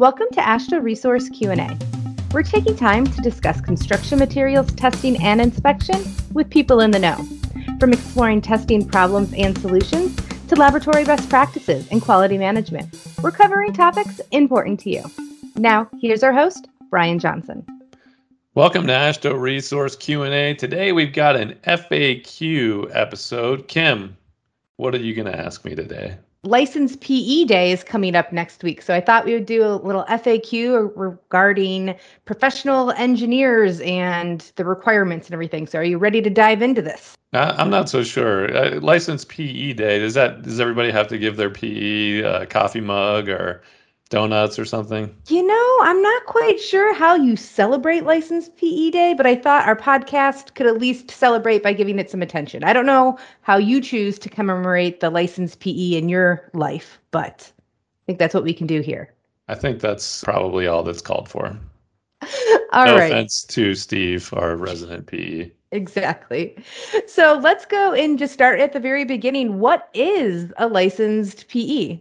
Welcome to AASHTO Resource Q&A. We're taking time to discuss construction materials testing and inspection with people in the know, from exploring testing problems and solutions to laboratory best practices and quality management. We're covering topics important to you. Now, here's our host, Brian Johnson. Welcome to AASHTO Resource Q&A. Today we've got an FAQ episode. Kim, what are you going to ask me today? Licensed PE Day is coming up next week. So I thought we would do a little FAQ regarding professional engineers and the requirements and everything. So are you ready to dive into this? Uh, I'm not so sure. Uh, licensed PE Day, does that does everybody have to give their PE uh, coffee mug or donuts or something? You know, I'm not quite sure how you celebrate licensed PE Day, but I thought our podcast could at least celebrate by giving it some attention. I don't know how you choose to commemorate the licensed PE in your life, but I think that's what we can do here. I think that's probably all that's called for. all no right. offense to Steve, our resident PE. Exactly. So let's go and just start at the very beginning. What is a licensed PE?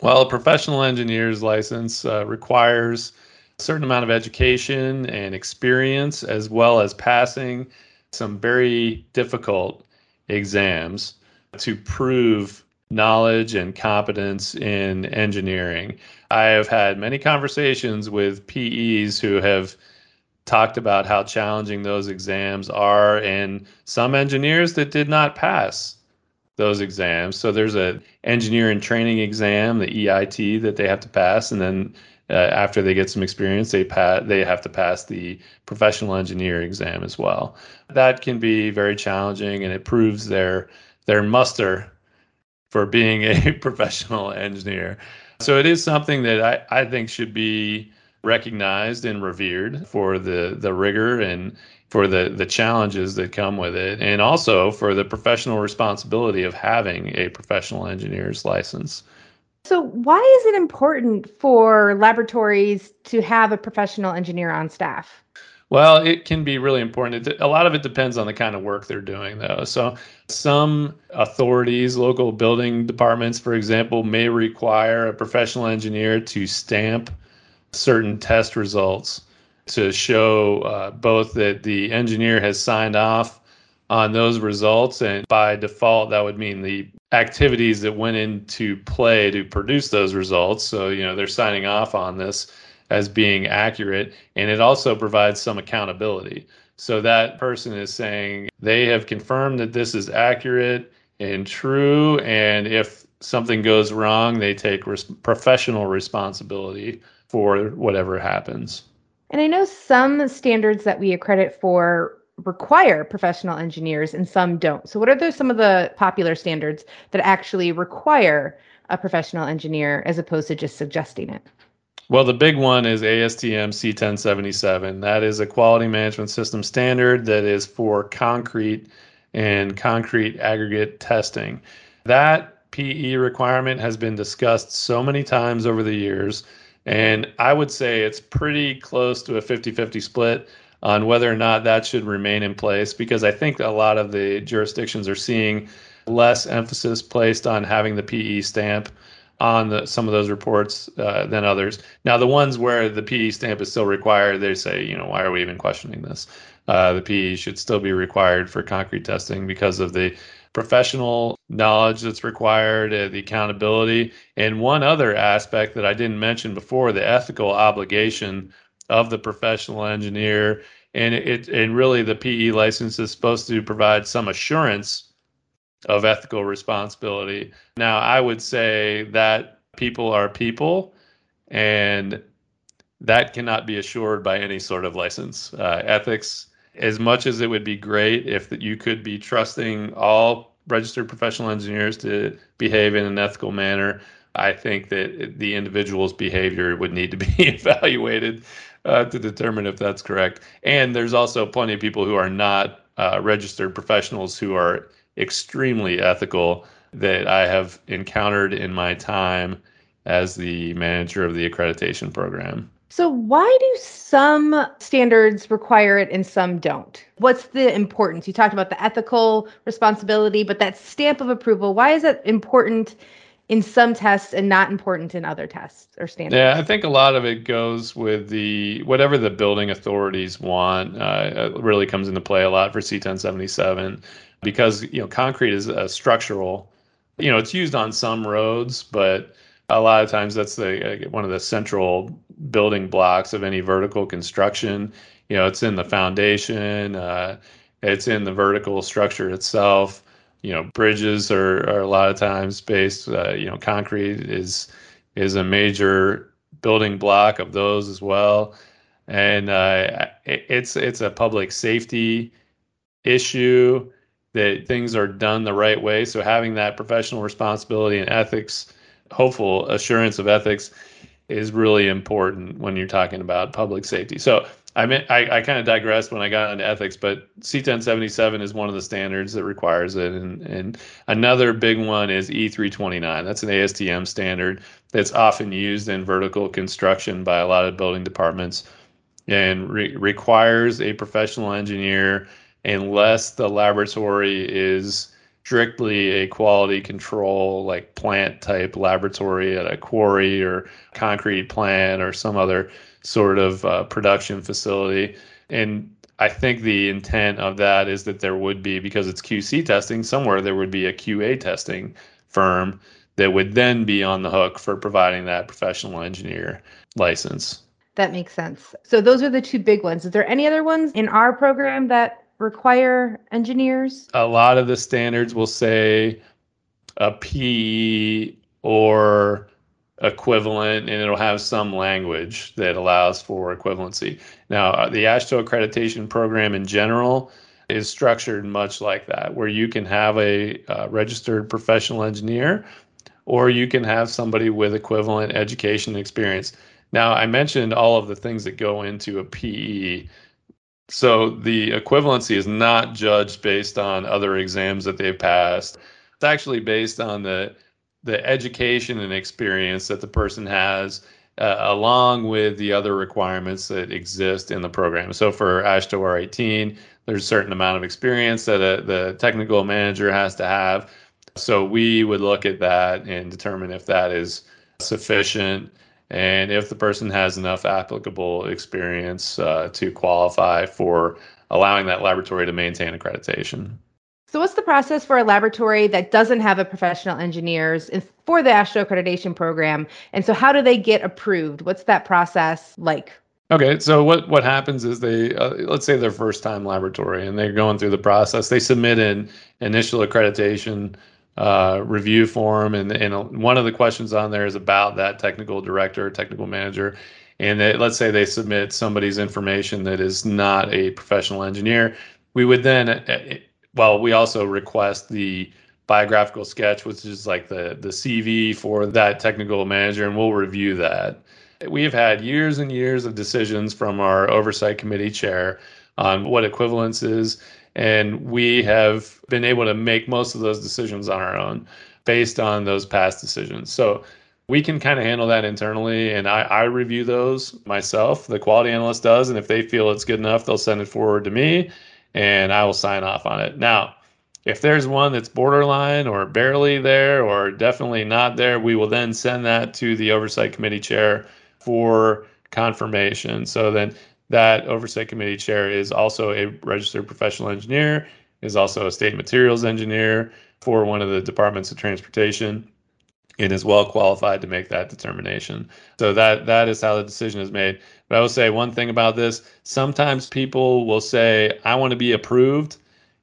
Well, a professional engineer's license uh, requires a certain amount of education and experience, as well as passing some very difficult exams to prove knowledge and competence in engineering. I have had many conversations with PEs who have talked about how challenging those exams are, and some engineers that did not pass those exams. So there's a engineer engineering training exam, the EIT, that they have to pass, and then uh, after they get some experience, they pa- they have to pass the professional engineer exam as well. That can be very challenging, and it proves their their muster for being a professional engineer. So it is something that I, I think should be recognized and revered for the the rigor and for the the challenges that come with it and also for the professional responsibility of having a professional engineer's license. So why is it important for laboratories to have a professional engineer on staff? Well, it can be really important. a lot of it depends on the kind of work they're doing, though. So, some authorities, local building departments, for example, may require a professional engineer to stamp certain test results to show uh, both that the engineer has signed off on those results. And by default, that would mean the activities that went into play to produce those results. So, you know, they're signing off on this as being accurate. And it also provides some accountability. So that person is saying they have confirmed that this is accurate and true. And if something goes wrong, they take res- professional responsibility for whatever happens. And I know some standards that we accredit for require professional engineers and some don't. So what are those some of the popular standards that actually require a professional engineer as opposed to just suggesting it? Well, the big one is ASTM C1077. That is a quality management system standard that is for concrete and concrete aggregate testing. That PE requirement has been discussed so many times over the years and I would say it's pretty close to a 50 50 split on whether or not that should remain in place because I think a lot of the jurisdictions are seeing less emphasis placed on having the PE stamp on the, some of those reports uh, than others. Now, the ones where the PE stamp is still required, they say, you know, why are we even questioning this? Uh, the PE should still be required for concrete testing because of the professional knowledge that's required, uh, the accountability, and one other aspect that I didn't mention before the ethical obligation of the professional engineer. And it and really the PE license is supposed to provide some assurance of ethical responsibility. Now, I would say that people are people, and that cannot be assured by any sort of license. Uh, ethics as much as it would be great if you could be trusting all registered professional engineers to behave in an ethical manner, I think that the individual's behavior would need to be evaluated uh, to determine if that's correct. And there's also plenty of people who are not uh, registered professionals who are extremely ethical that I have encountered in my time as the manager of the accreditation program. So, why do some standards require it and some don't? What's the importance? You talked about the ethical responsibility, but that stamp of approval, why is that important in some tests and not important in other tests or standards? Yeah, I think a lot of it goes with the whatever the building authorities want. Uh, really comes into play a lot for C1077 because you know concrete is a structural. You know, it's used on some roads, but a lot of times that's the uh, one of the central building blocks of any vertical construction. You know, it's in the foundation. Uh, it's in the vertical structure itself you know bridges are, are a lot of times based uh, you know concrete is is a major building block of those as well and uh, it, it's it's a public safety issue that things are done the right way so having that professional responsibility and ethics hopeful assurance of ethics is really important when you're talking about public safety so I mean, I, I kind of digressed when I got into ethics, but C1077 is one of the standards that requires it. And, and another big one is E329. That's an ASTM standard that's often used in vertical construction by a lot of building departments and re- requires a professional engineer unless the laboratory is strictly a quality control, like plant type laboratory at a quarry or concrete plant or some other sort of uh, production facility. And I think the intent of that is that there would be, because it's QC testing, somewhere there would be a QA testing firm that would then be on the hook for providing that professional engineer license. That makes sense. So those are the two big ones. Is there any other ones in our program that require engineers? A lot of the standards will say a PE or equivalent and it'll have some language that allows for equivalency. Now, uh, the AASHTO accreditation program in general is structured much like that, where you can have a uh, registered professional engineer or you can have somebody with equivalent education experience. Now, I mentioned all of the things that go into a PE. So the equivalency is not judged based on other exams that they've passed. It's actually based on the the education and experience that the person has uh, along with the other requirements that exist in the program. So for AASHTO R18, there's a certain amount of experience that a, the technical manager has to have. So we would look at that and determine if that is sufficient and if the person has enough applicable experience uh, to qualify for allowing that laboratory to maintain accreditation. So, what's the process for a laboratory that doesn't have a professional engineers for the AASHTO accreditation program? And so, how do they get approved? What's that process like? Okay, so what what happens is they uh, let's say their first time laboratory and they're going through the process. They submit an initial accreditation uh, review form, and and one of the questions on there is about that technical director, technical manager, and let's say they submit somebody's information that is not a professional engineer. We would then uh, well, we also request the biographical sketch, which is like the the CV for that technical manager, and we'll review that. We've had years and years of decisions from our oversight committee chair on what equivalence is, and we have been able to make most of those decisions on our own based on those past decisions. So we can kind of handle that internally, and I, I review those myself. The quality analyst does, and if they feel it's good enough, they'll send it forward to me and I will sign off on it. Now, if there's one that's borderline or barely there or definitely not there, we will then send that to the oversight committee chair for confirmation. So then that oversight committee chair is also a registered professional engineer, is also a state materials engineer for one of the departments of transportation and is well qualified to make that determination. So that that is how the decision is made. But I will say one thing about this: sometimes people will say, "I want to be approved,"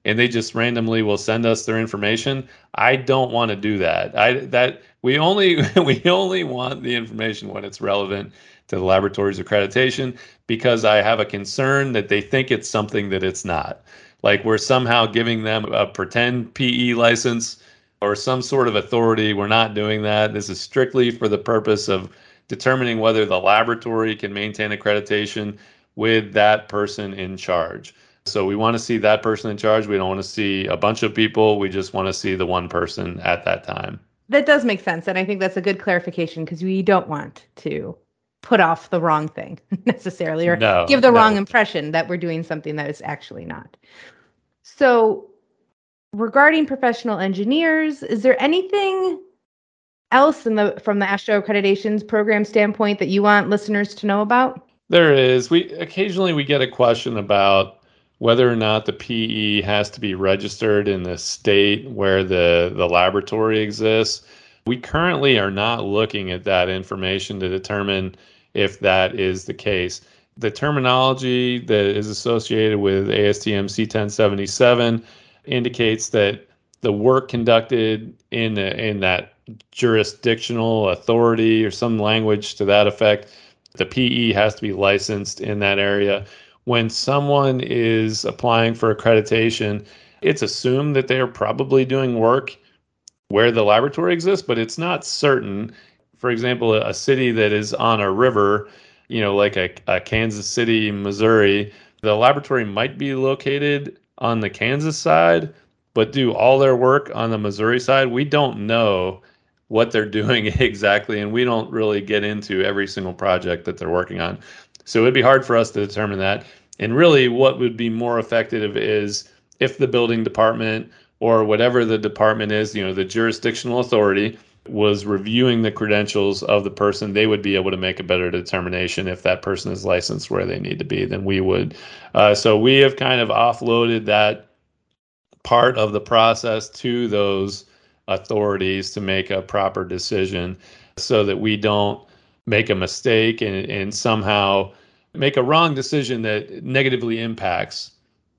and they just randomly will send us their information. I don't want to do that. I that we only we only want the information when it's relevant to the laboratory's accreditation because I have a concern that they think it's something that it's not. Like we're somehow giving them a pretend PE license or some sort of authority. We're not doing that. This is strictly for the purpose of determining whether the laboratory can maintain accreditation with that person in charge. So we want to see that person in charge. We don't want to see a bunch of people. We just want to see the one person at that time. That does make sense. And I think that's a good clarification because we don't want to put off the wrong thing necessarily or no, give the no. wrong impression that we're doing something that is actually not. So regarding professional engineers, is there anything else in the from the AASHTO accreditations program standpoint that you want listeners to know about? There is. We occasionally we get a question about whether or not the PE has to be registered in the state where the, the laboratory exists. We currently are not looking at that information to determine if that is the case. The terminology that is associated with ASTM C1077 indicates that the work conducted in in that jurisdictional authority or some language to that effect, the PE has to be licensed in that area. When someone is applying for accreditation, it's assumed that they are probably doing work where the laboratory exists, but it's not certain. For example, a, city that is on a river, you know, like a, a Kansas City, Missouri, the laboratory might be located on the Kansas side, but do all their work on the Missouri side. We don't know what they're doing exactly, and we don't really get into every single project that they're working on. So it'd be hard for us to determine that. And really, what would be more effective is if the building department or whatever the department is, you know, the jurisdictional authority was reviewing the credentials of the person, they would be able to make a better determination if that person is licensed where they need to be than we would. Uh, so we have kind of offloaded that part of the process to those authorities to make a proper decision so that we don't make a mistake and, and somehow make a wrong decision that negatively impacts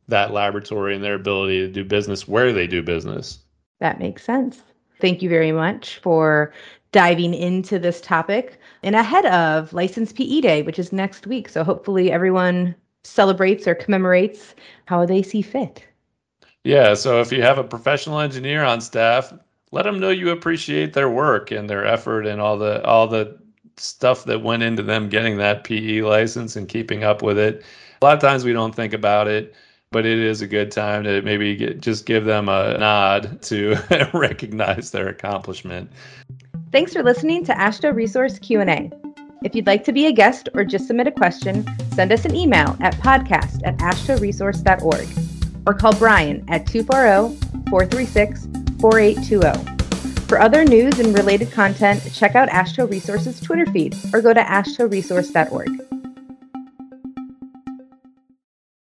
that laboratory and their ability to do business where they do business. That makes sense. Thank you very much for diving into this topic and ahead of License PE Day, which is next week. So hopefully everyone celebrates or commemorates how they see fit. Yeah. So if you have a professional engineer on staff, let them know you appreciate their work and their effort and all the all the stuff that went into them getting that PE license and keeping up with it. A lot of times we don't think about it, but it is a good time to maybe get, just give them a nod to recognize their accomplishment. Thanks for listening to AASHTO Resource Q&A. If you'd like to be a guest or just submit a question, send us an email at podcast at aashtoresource.org or call Brian at 240 436 4820. For other news and related content, check out AASHTO Resources Twitter feed or go to aashtoresource.org.